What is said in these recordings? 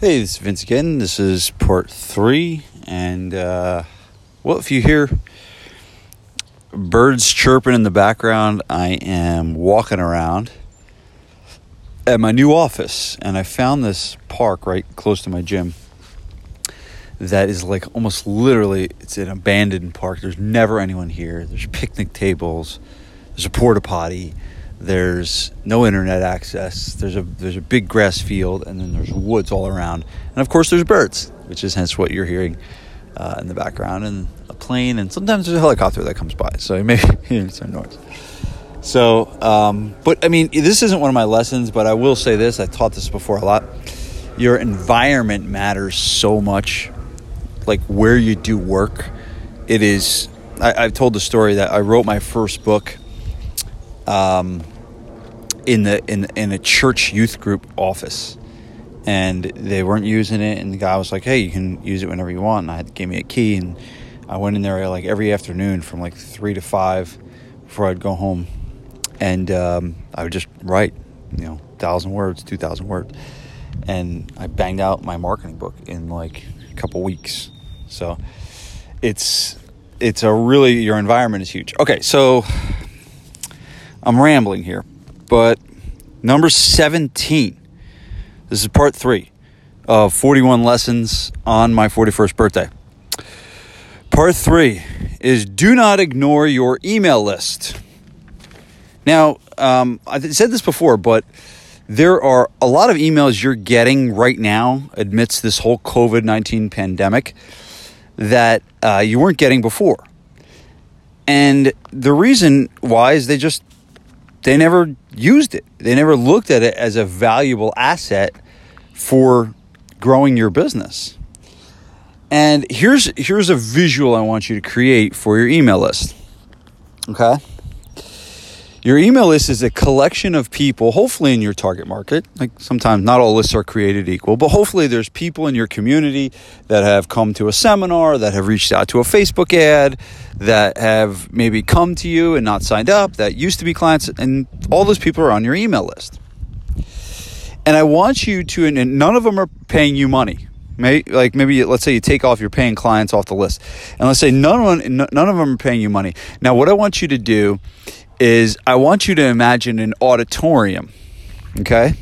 Hey, this is Vince again. This is part three. And, uh, well, if you hear birds chirping in the background, I am walking around at my new office. And I found this park right close to my gym that is like almost literally it's an abandoned park. There's never anyone here. There's picnic tables. There's a porta potty. There's no internet access. There's a there's a big grass field, and then there's woods all around, and of course there's birds, which is hence what you're hearing uh, in the background, and a plane, and sometimes there's a helicopter that comes by, so you may hear some noise. So, um, but I mean, this isn't one of my lessons, but I will say this: I taught this before a lot. Your environment matters so much, like where you do work. It is. I, I've told the story that I wrote my first book. Um, in the in in a church youth group office, and they weren't using it. And the guy was like, "Hey, you can use it whenever you want." And I gave me a key, and I went in there like every afternoon from like three to five before I'd go home, and um, I would just write, you know, thousand words, two thousand words, and I banged out my marketing book in like a couple weeks. So it's it's a really your environment is huge. Okay, so I'm rambling here. But number 17, this is part three of 41 lessons on my 41st birthday. Part three is do not ignore your email list. Now, um, I said this before, but there are a lot of emails you're getting right now amidst this whole COVID 19 pandemic that uh, you weren't getting before. And the reason why is they just they never used it. They never looked at it as a valuable asset for growing your business. And here's here's a visual I want you to create for your email list. Okay? Your email list is a collection of people, hopefully in your target market. Like sometimes not all lists are created equal, but hopefully there's people in your community that have come to a seminar, that have reached out to a Facebook ad, that have maybe come to you and not signed up, that used to be clients, and all those people are on your email list. And I want you to, and none of them are paying you money. Like maybe let's say you take off your paying clients off the list, and let's say none of them, none of them are paying you money. Now, what I want you to do is I want you to imagine an auditorium, okay?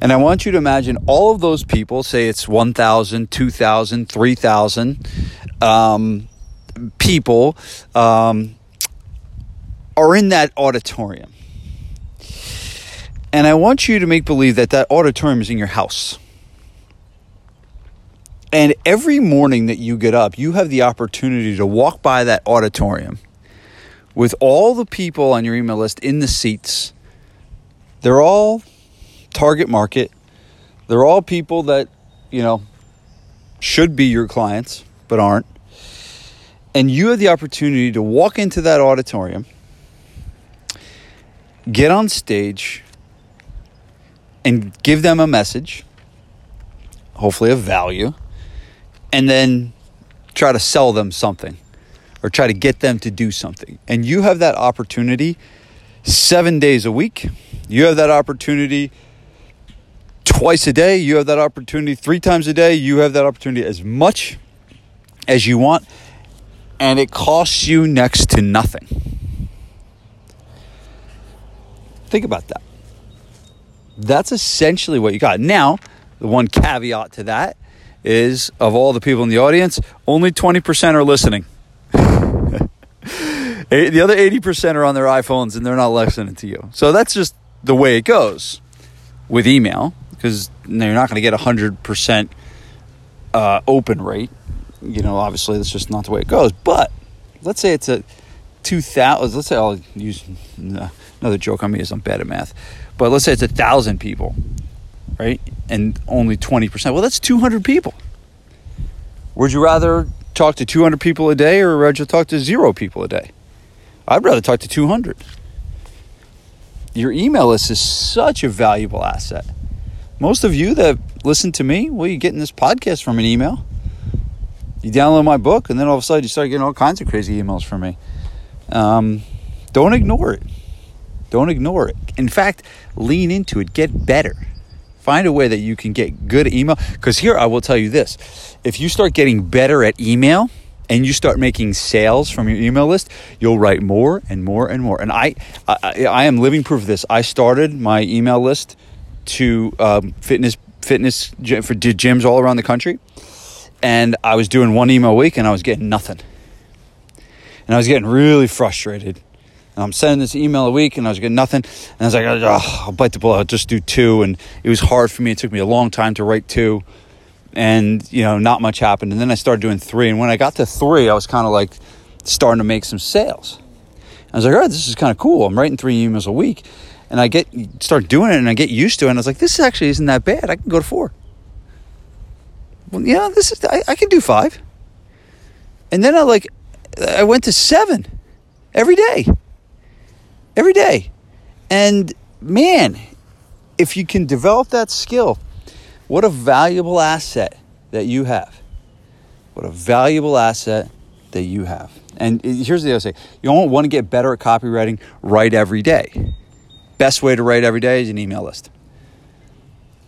And I want you to imagine all of those people, say it's 1,000, 2,000, 3,000 um, people, um, are in that auditorium. And I want you to make believe that that auditorium is in your house. And every morning that you get up, you have the opportunity to walk by that auditorium with all the people on your email list in the seats. They're all target market. They're all people that, you know, should be your clients, but aren't. And you have the opportunity to walk into that auditorium, get on stage, and give them a message, hopefully of value, and then try to sell them something or try to get them to do something. And you have that opportunity seven days a week. You have that opportunity twice a day. You have that opportunity three times a day. You have that opportunity as much as you want. And it costs you next to nothing. Think about that. That's essentially what you got. Now, the one caveat to that is of all the people in the audience, only 20% are listening. the other 80% are on their iPhones and they're not listening to you. So that's just the way it goes with email because you're not going to get a 100% uh, open rate. You know, obviously, that's just not the way it goes. But let's say it's a 2,000, let's say I'll use another joke on me is I'm bad at math. But let's say it's a thousand people, right? And only 20%. Well, that's 200 people. Would you rather talk to 200 people a day or would you talk to zero people a day? I'd rather talk to 200. Your email list is such a valuable asset. Most of you that listen to me, well, you're getting this podcast from an email. You download my book, and then all of a sudden you start getting all kinds of crazy emails from me. Um, don't ignore it. Don't ignore it. In fact, lean into it. Get better find a way that you can get good email. Because here, I will tell you this if you start getting better at email, and you start making sales from your email list, you'll write more and more and more. And I, I, I am living proof of this. I started my email list to um, fitness fitness for gyms all around the country, and I was doing one email a week, and I was getting nothing, and I was getting really frustrated. I'm sending this email a week, and I was getting nothing. And I was like, oh, I'll bite the bullet. I'll just do two. And it was hard for me. It took me a long time to write two. And you know not much happened. And then i started doing three. And when i got to three i was kind of like starting to make some sales. I was like oh this is kind of cool. I'm writing three emails a week. And i get start doing it and i get used to it. And i was like this actually isn't that bad. I can go to four. Well yeah this is i, I can do five. And then i like i went to seven every day every day and man if you can develop that skill what a valuable asset that you have. What a valuable asset that you have. And eh, here's the other thing you don't want to get better at copywriting, write every day. Best way to write every day is an email list.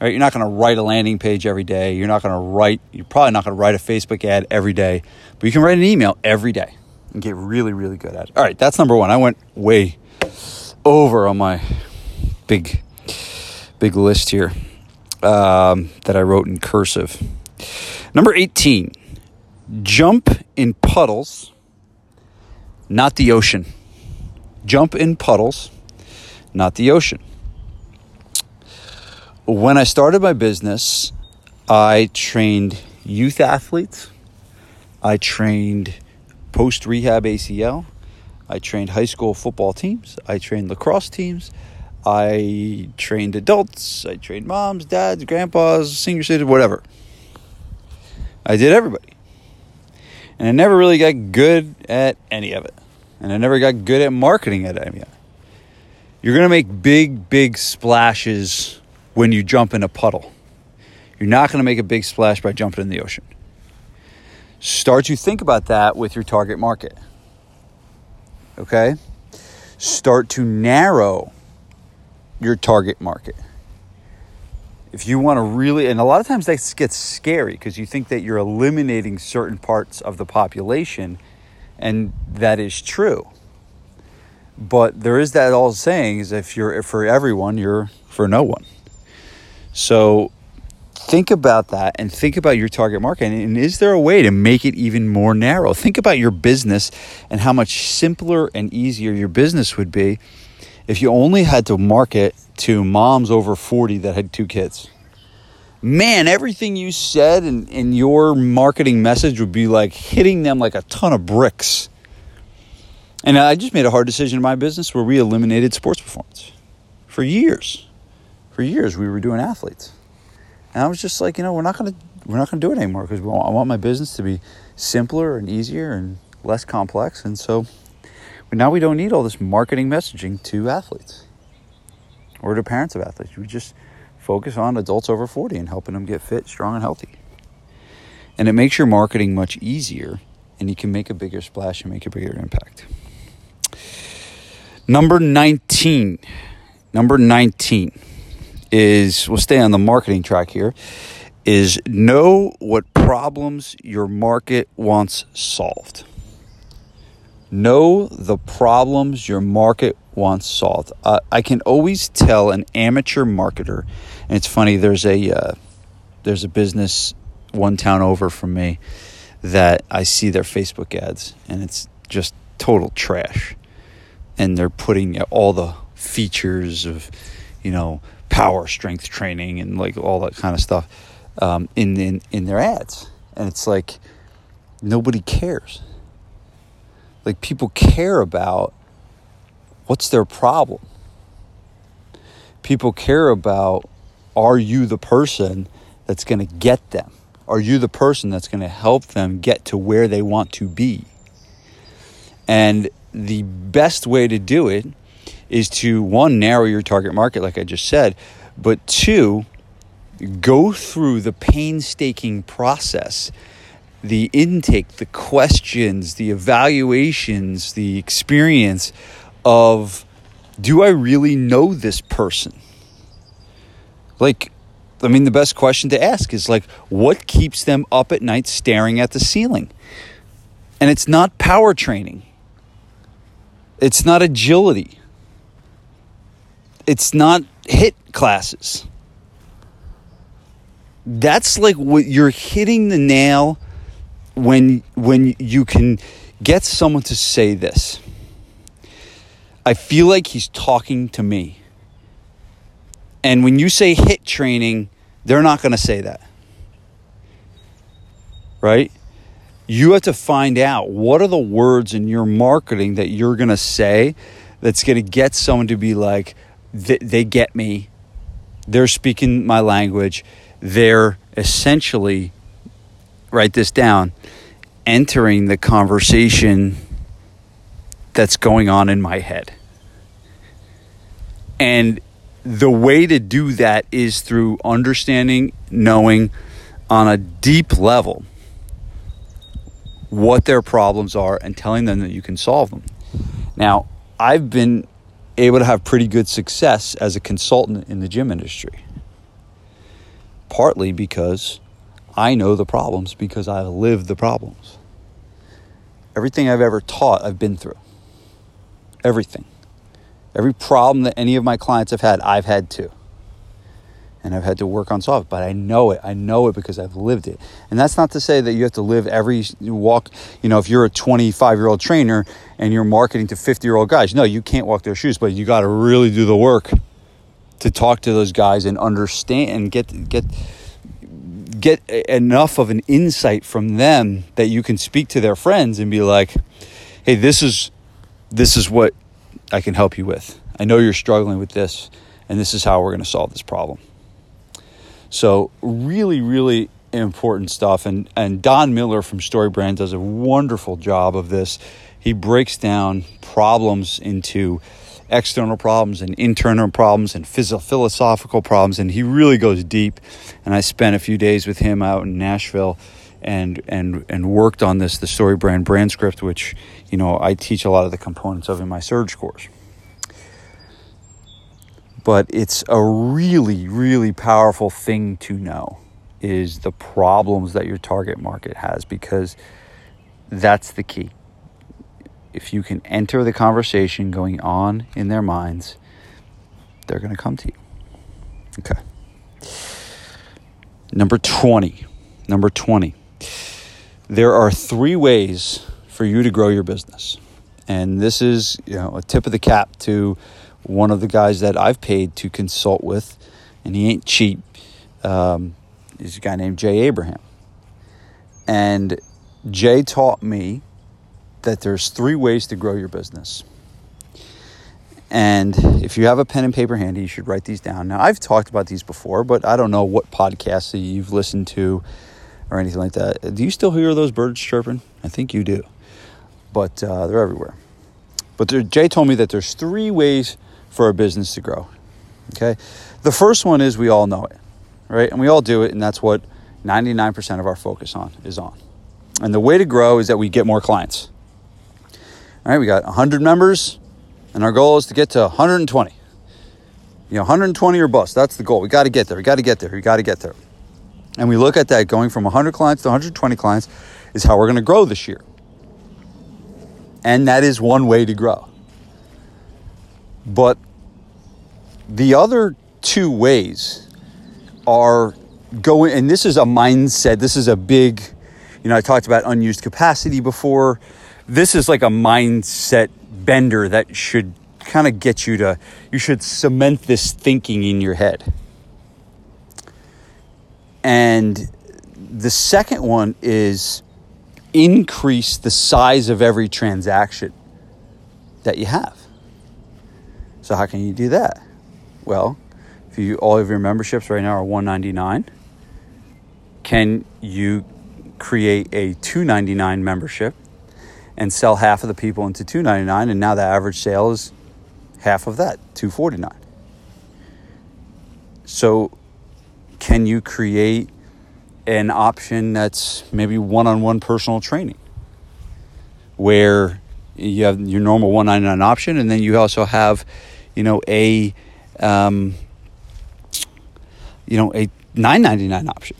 All right, you're not going to write a landing page every day. You're not going to write, you're probably not going to write a Facebook ad every day, but you can write an email every day and get really, really good at it. All right, that's number one. I went way over on my big, big list here um, that I wrote in cursive. Number 18 jump in puddles, not the ocean. Jump in puddles, not the ocean. When I started my business, I trained youth athletes, I trained post rehab ACL, I trained high school football teams, I trained lacrosse teams, I trained adults, I trained moms, dads, grandpas, senior citizens, whatever. I did everybody. And I never really got good at any of it. And I never got good at marketing at any of it. You're going to make big, big splashes when you jump in a puddle. You're not going to make a big splash by jumping in the ocean. Start to think about that with your target market. Okay? Start to narrow your target market. If you want to really, and a lot of times that gets scary because you think that you're eliminating certain parts of the population, and that is true. But there is that old saying is if you're for everyone, you're for no one. So think about that and think about your target market. And is there a way to make it even more narrow? Think about your business and how much simpler and easier your business would be if you only had to market to moms over 40 that had two kids, man, everything you said in your marketing message would be like hitting them like a ton of bricks. And I just made a hard decision in my business where we eliminated sports performance for years. For years, we were doing athletes. And I was just like, you know, we're not to we're not to do it anymore because I want my business to be simpler and easier and less complex. And so now we don't need all this marketing messaging to athletes or to parents of athletes. We just focus on adults over 40 and helping them get fit, strong, and healthy. And it makes your marketing much easier and you can make a bigger splash and make a bigger impact. Number 19. Number 19 is, we'll stay on the marketing track here, is know what problems your market wants solved. Know the problems your market wants solved. Uh, I can always tell an amateur marketer, and it's funny. There's a uh, there's a business one town over from me that I see their Facebook ads, and it's just total trash. And they're putting all the features of, you know, power strength training and like all that kind of stuff um, in, in in their ads, and it's like nobody cares like people care about what's their problem. People care about are you the person that's going to get them? Are you the person that's going to help them get to where they want to be? And the best way to do it is to one, narrow your target market, like I just said, but two, go through the painstaking process the intake, the questions, the evaluations, the experience of do I really know this person? Like, I mean, the best question to ask is like, what keeps them up at night staring at the ceiling? And it's not power training, it's not agility, it's not hit classes. That's like what you're hitting the nail when when you can get someone to say this. I feel like he's talking to me. And when you say HIIT training, they're not going to say that. Right? You have to find out what are the words in your marketing that you're going to say that's going to get someone to be like, they get me. They're speaking my language. They're essentially, write this down, entering the conversation that's going on in my head. And the way to do that is through understanding, knowing on a deep level what their problems are and telling them that you can solve them. Now, I've been able to have pretty good success as a consultant in the gym industry. Partly because I know the problems because I've lived the problems. Everything I've ever taught, I've been through. Everything. Every problem that any of my clients have had, I've had too. And I've had to work on solve but I know it. I know it because I've lived it. And that's not to say that you have to live every walk. You know, if you're a 25 year old trainer and you're marketing to 50 year old guys, no, you can't walk their shoes, but you got to really do the work to talk to those guys and understand and get get get enough of an insight from them that you can speak to their friends and be like, "Hey, this is this is what I can help you with. I know you're struggling with this, and this is how we're going to solve this problem. So, really, really important stuff. And, and Don Miller from StoryBrand does a wonderful job of this. He breaks down problems into external problems and internal problems and philosophical problems, and he really goes deep. And I spent a few days with him out in Nashville and and and worked on this the StoryBrand brand script which you know I teach a lot of the components of in my surge course but it's a really really powerful thing to know is the problems that your target market has because that's the key. If you can enter the conversation going on in their minds they're going to come to you. Okay. Number 20 number 20 there are three ways for you to grow your business. And this is, you know, a tip of the cap to one of the guys that I've paid to consult with, and he ain't cheap. Um, he's a guy named Jay Abraham. And Jay taught me that there's three ways to grow your business. And if you have a pen and paper handy, you should write these down. Now, I've talked about these before, but I don't know what podcasts you've listened to or anything like that. Do you still hear those birds chirping? I think you do, but uh, they're everywhere. But there, Jay told me that there's three ways for a business to grow. Okay, the first one is we all know it, right? And we all do it, and that's what 99% of our focus on is on. And the way to grow is that we get more clients. All right, we got 100 members, and our goal is to get to 120. You know, 120 or bust. That's the goal. We got to get there. We got to get there. We got to get there. And we look at that going from 100 clients to 120 clients is how we're going to grow this year. And that is one way to grow. But the other two ways are going, and this is a mindset, this is a big, you know, I talked about unused capacity before. This is like a mindset bender that should kind of get you to, you should cement this thinking in your head. And the second one is increase the size of every transaction that you have. So how can you do that? Well, if you all of your memberships right now are 199, can you create a 299 membership and sell half of the people into 299 and now the average sale is half of that, 249. So can you create an option that's maybe one-on-one personal training where you have your normal 199 option and then you also have you know a um, you know a 999 option,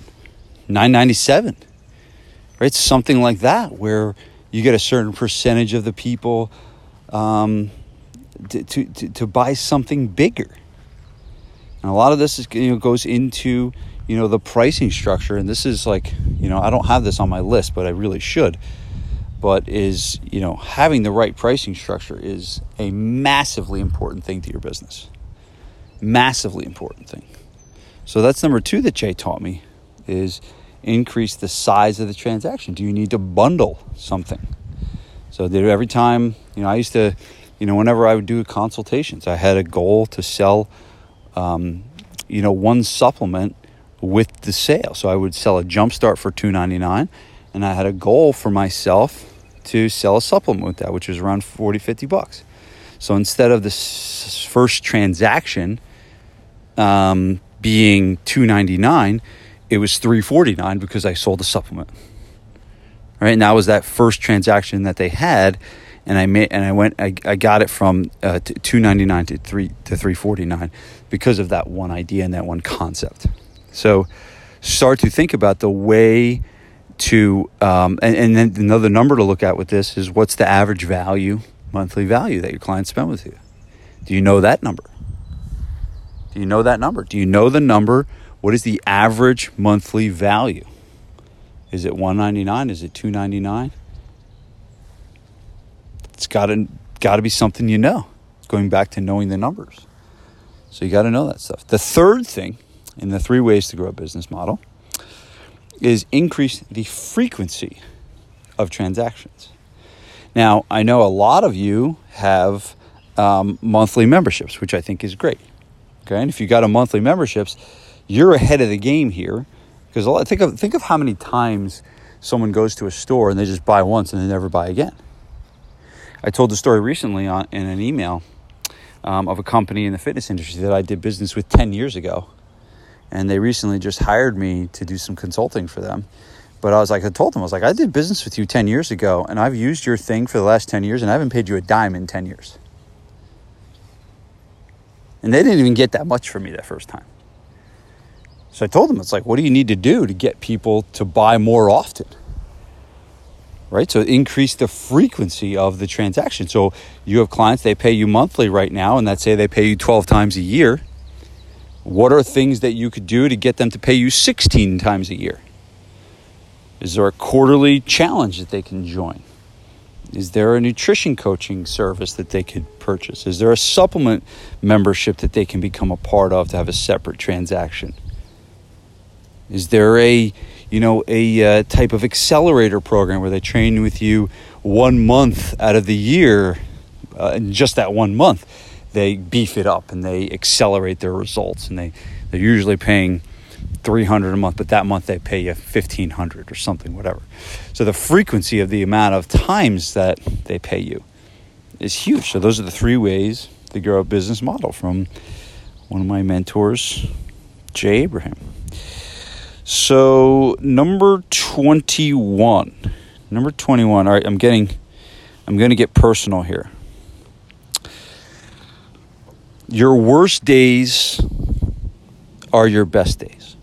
997, right? Something like that where you get a certain percentage of the people um, to, to, to, to buy something bigger. And a lot of this is, you know, goes into you know the pricing structure, and this is like you know I don't have this on my list, but I really should. But is you know having the right pricing structure is a massively important thing to your business. Massively important thing. So that's number two that Jay taught me is increase the size of the transaction. Do you need to bundle something? So every time you know I used to you know whenever I would do consultations, I had a goal to sell um, you know, one supplement with the sale. So I would sell a jumpstart for two ninety nine, and I had a goal for myself to sell a supplement with that, which was around 40, 50 bucks. So instead of this first transaction um, being two ninety nine, it was three forty nine because I sold the supplement. Right, and that was that first transaction that they had and I made and I went I, I got it from uh, two ninety nine to three to three forty nine because of that one idea and that one concept. So start to think about the way to um, and, and then another number to look at with this is what's the average value monthly value that your clients spend with you. Do you know that number? Do you know that number? Do you know the number? What is the average monthly value? Is it 199? Is it 299? it's got to got to be something you know. Going back to knowing the numbers. So you got to know that stuff. The third thing in the three ways to grow a business model is increase the frequency of transactions. Now, I know a lot of you have um, monthly memberships, which I think is great. Okay, and if you got a monthly memberships, you're ahead of the game here because think of think of how many times someone goes to a store and they just buy once and they never buy again. I told the story recently on, in an email um, of a company in the fitness industry that I did business with 10 years ago. And they recently just hired me to do some consulting for them. But I was like, I told them, I was like, I did business with you 10 years ago, and I've used your thing for the last 10 years, and I haven't paid you a dime in 10 years. And they didn't even get that much from me that first time. So I told them, it's like, what do you need to do to get people to buy more often? right? So increase the frequency of the transaction. So you have clients, they pay you monthly right now, and let's say they pay you 12 times a year. What are things that you could do to get them to pay you 16 times a year? Is there a quarterly challenge that they can join? Is there a nutrition coaching service that they could purchase? Is there a supplement membership that they can become a part of to have a separate transaction? Is there a you know, a uh, type of accelerator program where they train with you one month out of the year, uh, and just that one month, they beef it up and they accelerate their results, and they they're usually paying. 300 a month but that month they pay you 1500 or something whatever so the frequency of the amount of times that they pay you is huge so those are the three ways to grow a business model from one of my mentors jay abraham so number 21. Number 21. All right, I'm getting I'm going to get personal here. Your worst days are your best days.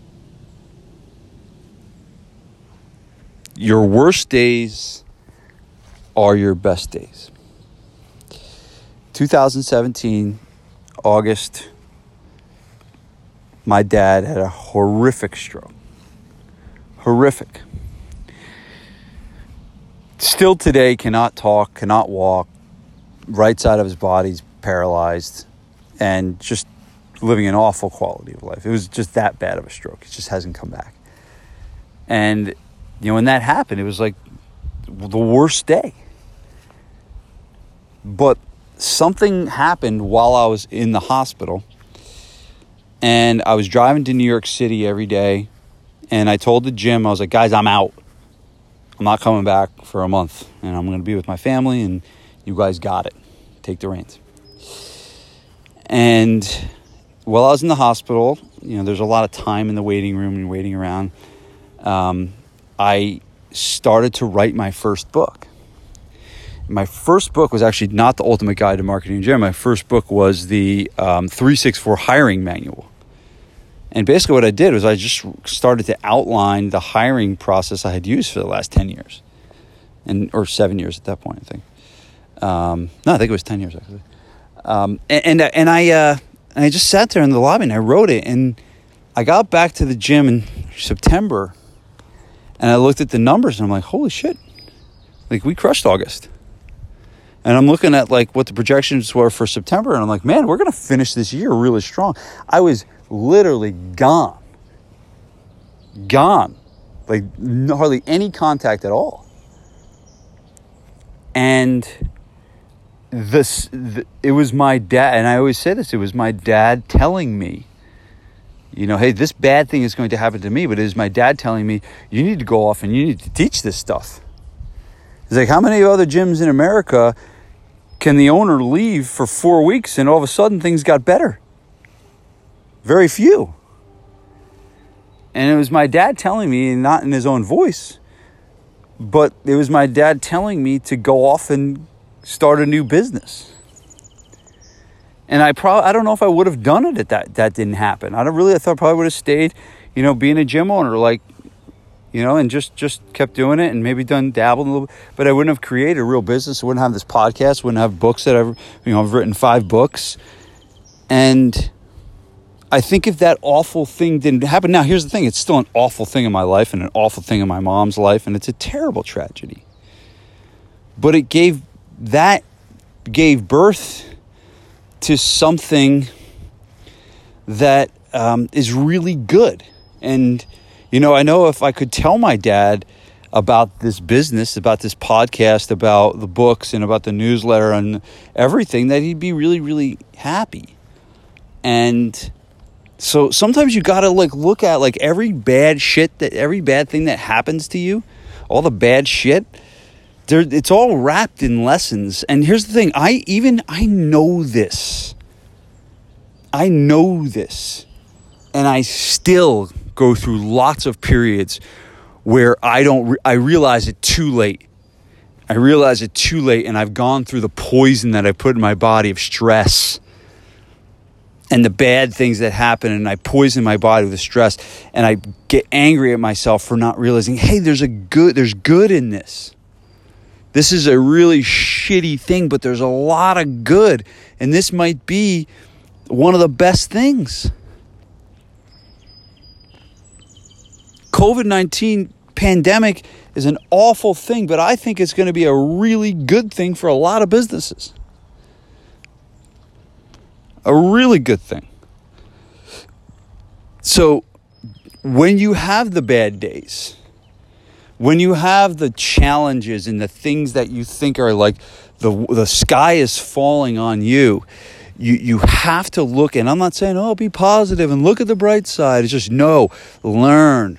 Your worst days are your best days. 2017 August my dad had a horrific stroke horrific. Still today, cannot talk, cannot walk, right side of his body's paralyzed, and just living an awful quality of life. It was just that bad of a stroke. It just hasn't come back. And, you know, when that happened, it was like the worst day. But something happened while I was in the hospital. And I was driving to New York City every day and I told the gym, I was like, guys, I'm out. I'm not coming back for a month. And I'm going to be with my family, and you guys got it. Take the reins. And while I was in the hospital, you know, there's a lot of time in the waiting room and waiting around. Um, I started to write my first book. My first book was actually not the Ultimate Guide to Marketing Gym. My first book was the um, 364 Hiring Manual And basically, what I did was I just started to outline the hiring process I had used for the last 10 years, and or seven years at that point, I think. Um, no, I think it was 10 years, actually. Um, and, and, and, I, uh, and I just sat there in the lobby and I wrote it. And I got back to the gym in September and I looked at the numbers and I'm like, holy shit. Like, we crushed August. And I'm looking at like what the projections were for September, and I'm like, man, we're gonna finish this year really strong. I was literally gone, gone, like hardly any contact at all. And this, the, it was my dad, and I always say this: it was my dad telling me, you know, hey, this bad thing is going to happen to me, but it is my dad telling me, you need to go off and you need to teach this stuff. He's like, how many other gyms in America can the owner leave for four weeks and all of a sudden things got better? Very few. And it was my dad telling me, not in his own voice, but it was my dad telling me to go off and start a new business. And I probably I don't know if I would have done it if that that didn't happen. I don't really I thought I probably would have stayed, you know, being a gym owner like you know, and just just kept doing it and maybe done dabbled a little bit. But I wouldn't have created a real business. I wouldn't have this podcast. Wouldn't have books that I've you know I've written five books, and I think if that awful thing didn't happen. Now here's the thing: it's still an awful thing in my life and an awful thing in my mom's life, and it's a terrible tragedy. But it gave that gave birth to something that um, is really good and you know, I know if I could tell my dad about this business, about this podcast, about the books, and about the newsletter and everything, that he'd be really, really happy. And so sometimes you gotta like look at like every bad shit that every bad thing that happens to you, all the bad shit. There, it's all wrapped in lessons. And here's the thing: I even I know this. I know this, and I still go through lots of periods where I don't, I realize it too late. I realize it too late, and I've gone through the poison that I put in my body of stress and the bad things that happen, and I poison my body with stress, and I get angry at myself for not realizing, hey, there's a good, there's good in this. This is a really shitty thing, but there's a lot of good, and this might be one of the best things. COVID 19 pandemic is an awful thing, but I think it's going to be a really good thing for a lot of businesses. A really good thing. So, when you have the bad days, when you have the challenges and the things that you think are like the, the sky is falling on you, you, you have to look, and I'm not saying, oh, be positive and look at the bright side. It's just, no, learn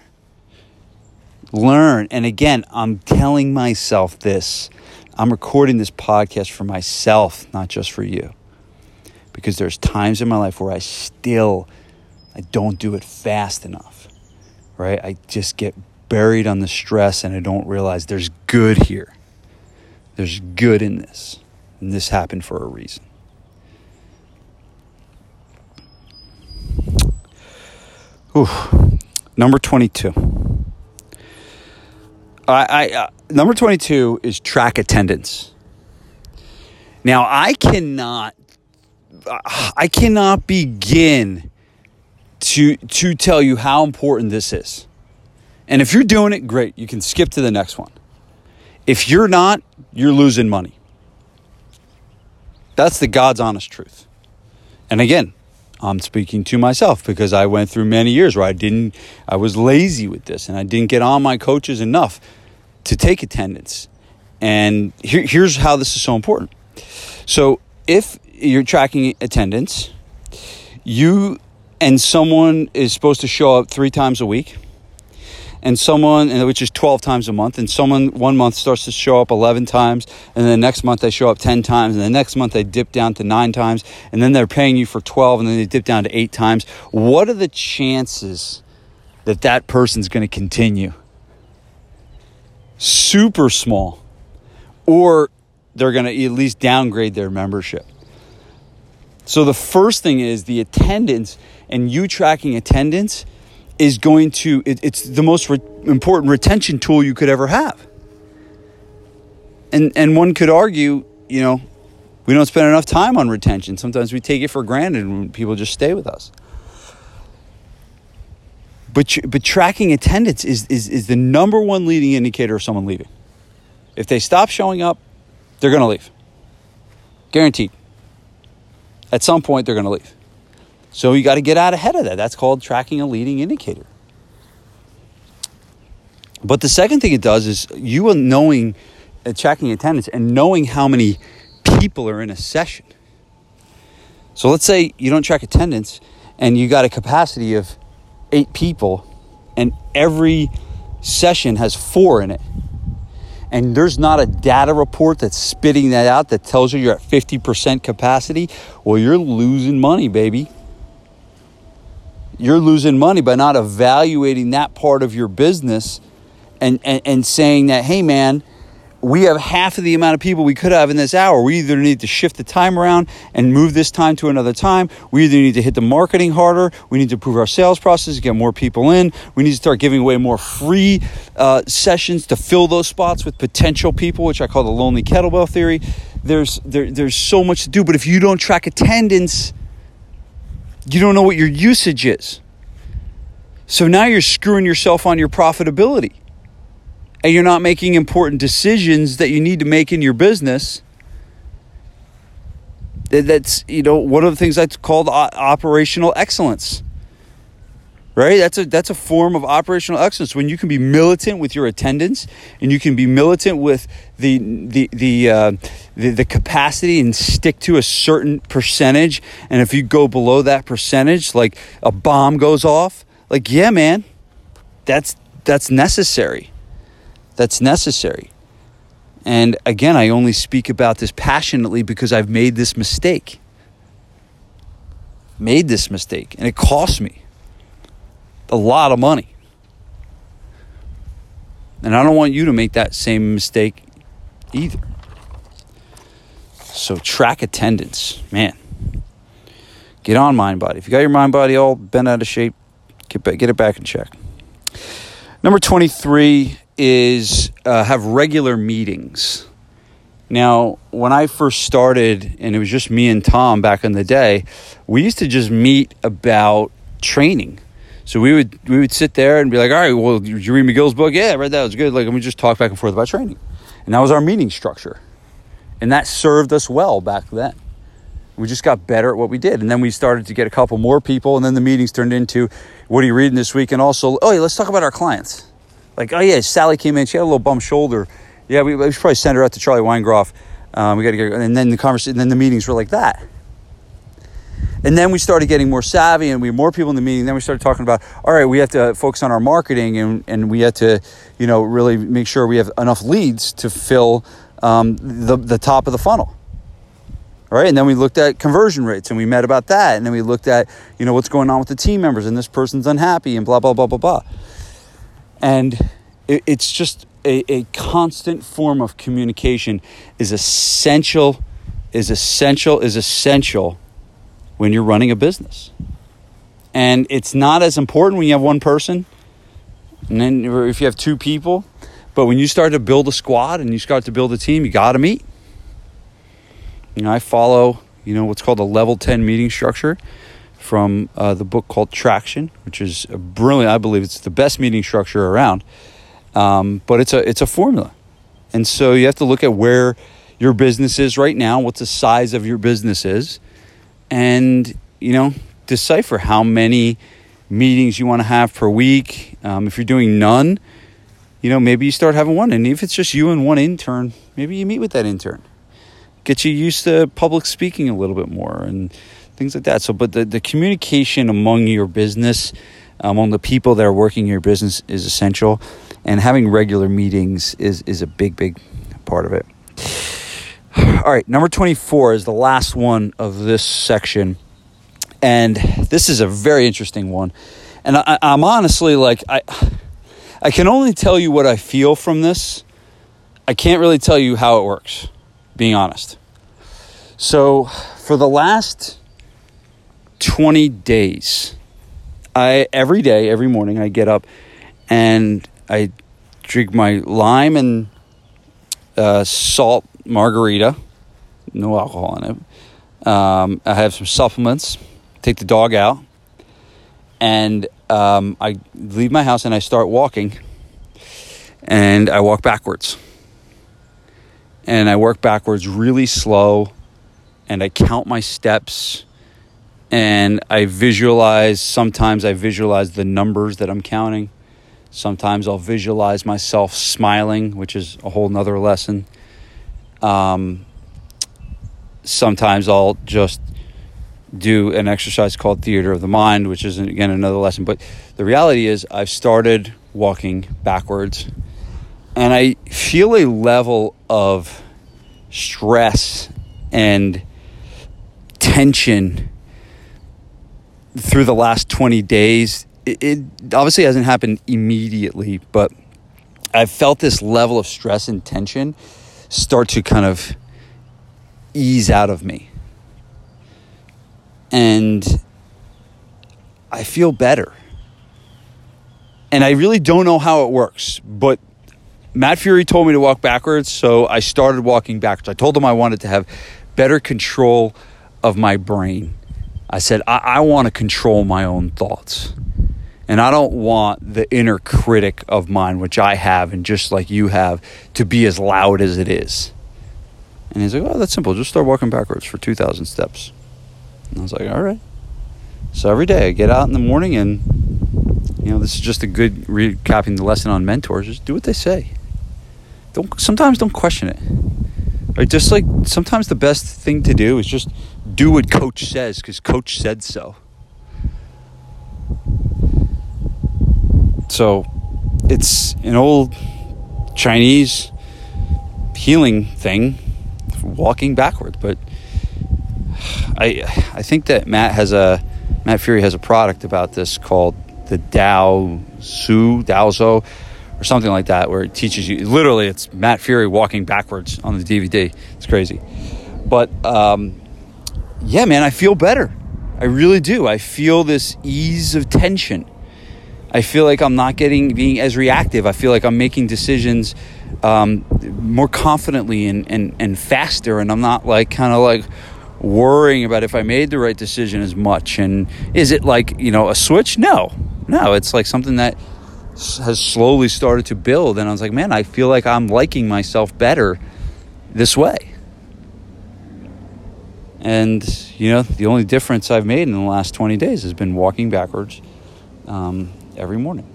learn. And again, I'm telling myself this. I'm recording this podcast for myself, not just for you. Because there's times in my life where I still I don't do it fast enough. Right? I just get buried on the stress and I don't realize there's good here. There's good in this. And this happened for a reason. Ooh. Number 22. I, I uh, number 22 is track attendance. Now, I cannot I cannot begin to to tell you how important this is. And if you're doing it, great. You can skip to the next one. If you're not, you're losing money. That's the God's honest truth. And again, I'm speaking to myself because I went through many years where I didn't I was lazy with this and I didn't get on my coaches enough to take attendance. And here, here's how this is so important. So, if you're tracking attendance, you and someone is supposed to show up three times a week, and someone, which is 12 times a month, and someone one month starts to show up 11 times, and then the next month they show up 10 times, and the next month they dip down to nine times, and then they're paying you for 12, and then they dip down to eight times. What are the chances that that person's going to continue? super small, or they're going to at least downgrade their membership. So the first thing is the attendance and you tracking attendance is going to it, it's the most re- important retention tool you could ever have. And and one could argue you know we don't spend enough time on retention. Sometimes we take it for granted and people just stay with us. But but tracking attendance is, is is the number one leading indicator of someone leaving. If they stop showing up they're going to leave. Guaranteed. At some point they're going to leave so you got to get out ahead of that. That's called tracking a leading indicator. But the second thing it does is you are knowing, uh, tracking attendance and knowing how many people are in a session. So let's say you don't track attendance and you got a capacity of eight people and every session has four in it. And there's not a data report that's spitting that out that tells you you're at 50% capacity. Well, you're losing money, baby you're losing money by not evaluating that part of your business and, and, and saying that, hey, man, we have half of the amount of people we could have in this hour. We either need to shift the time around and move this time to another time. We either need to hit the marketing harder. We need to improve our sales process, get more people in. We need to start giving away more free uh, sessions to fill those spots with potential people, which I call the lonely kettlebell theory. There's there, there's so much to do, but if you don't track attendance, you don't know what your usage is. So now you're screwing yourself on your profitability. And you're not making important decisions that you need to make in your business. That's, you know, one of the things that's called operational excellence right? That's a that's a form of operational excellence. When you can be militant with your attendance and you can be militant with the the the uh, the, the, capacity and stick to a certain percentage and if you go below that percentage like a bomb goes off like yeah man that's that's necessary. That's necessary. And again i only speak about this passionately because i've made this mistake. Made this mistake and it cost me a lot of money. And I don't want you to make that same mistake either. So track attendance, man. Get on Mindbody. If you got your Mindbody all bent out of shape, get back, get it back in check. Number 23 is uh, have regular meetings. Now, when I first started, and it was just me and Tom back in the day, we used to just meet about training so we would we would sit there and be like, all right, well, did you read McGill's book? Yeah, I read that. It was good. Like, and we just talk back and forth about training, and that was our meeting structure, and that served us well back then. We just got better at what we did, and then we started to get a couple more people, and then the meetings turned into, what are you reading this week? And also, oh yeah, let's talk about our clients. Like, oh yeah, Sally came in, she had a little bum shoulder. Yeah, we, we should probably send her out to Charlie Weingroff. Um, we got to get, and then the conversation, and then the meetings were like that. And then we started getting more savvy and we had more people in the meeting. Then we started talking about, all right, we have to focus on our marketing and, and we had to, you know, really make sure we have enough leads to fill um, the, the top of the funnel. Right. And then we looked at conversion rates and we met about that. And then we looked at, you know, what's going on with the team members and this person's unhappy and blah, blah, blah, blah, blah. And it, it's just a, a constant form of communication is essential, is essential, is essential when you're running a business. And it's not as important when you have one person, and then if you have two people. But when you start to build a squad and you start to build a team, you got to meet. You know, I follow, you know, what's called a level 10 meeting structure from uh, the book called Traction, which is brilliant, I believe it's the best meeting structure around. Um, but it's a, it's a formula. And so you have to look at where your business is right now, what the size of your business is, and you know decipher how many meetings you want to have per week. Um, if you're doing none, you know maybe you start having one, and if it's just you and one intern, maybe you meet with that intern. Get you used to public speaking a little bit more and things like that. So, but the, the communication among your business, among the people that are working your business, is essential, and having regular meetings is is a big, big part of it. All right, number 24 is the last one of this section. And this is a very interesting one. And I, am honestly like, I, I can only tell you what I feel from this. I can't really tell you how it works, being honest. So, for the last 20 days, I every day, every morning, I get up and I drink my lime and uh, salt margarita, no alcohol in it. Um, I have some supplements. Take the dog out, and um, I leave my house and I start walking. And I walk backwards, and I work backwards really slow, and I count my steps and I visualize. Sometimes I visualize the numbers that I'm counting. Sometimes I'll visualize myself smiling, which is a whole nother lesson. Um, sometimes I'll just do an exercise called theater of the mind, which is again another lesson. But the reality is, I've started walking backwards, and I feel a level of stress and tension through the last 20 days. It, it obviously hasn't happened immediately, but I've felt this level of stress and tension start to kind of ease out of me. And I feel better. And I really don't know how it works, but Matt Furey told me to walk backwards, so I started walking backwards. I told him I wanted to have better control of my brain. I said, I, I want to control my own thoughts. And I don't want the inner critic of mine, which I have and just like you have, to be as loud as it is. And he's like, oh, that's simple. Just start walking backwards for 2,000 steps. And I was like, all right. So every day I get out in the morning and, you know, this is just a good recapping the lesson on mentors. Just do what they say. Don't Sometimes don't question it. Right? Just like sometimes the best thing to do is just do what coach says because coach said so. So it's an old Chinese healing thing walking backwards. But I I think that Matt has a Matt Furey has a product about this called the Dao Su Daozo or something like that, where it teaches you literally it's Matt Furey walking backwards on the DVD. It's crazy, but um, yeah, man, I feel better. I really do. I feel this ease of tension. I feel like I'm not getting being as reactive. I feel like I'm making decisions um, more confidently and, and, and faster. And I'm not like kind of like worrying about if I made the right decision as much. And is it like, you know, a switch? No, no, it's like something that has slowly started to build. And I was like, man, I feel like I'm liking myself better this way. And, you know, the only difference I've made in the last 20 days has been walking backwards um, every morning.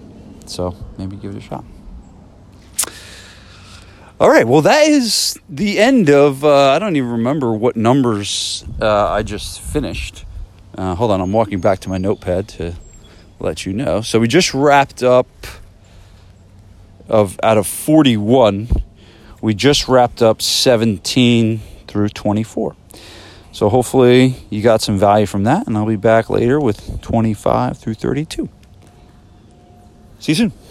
So maybe give it a shot. All right. Well, that is the end of. Uh, I don't even remember what numbers uh, I just finished. Uh, hold on. I'm walking back to my notepad to let you know. So we just wrapped up. Of out of 41, we just wrapped up 17 through 24. So hopefully you got some value from that, and I'll be back later with 25 through 32. See you soon.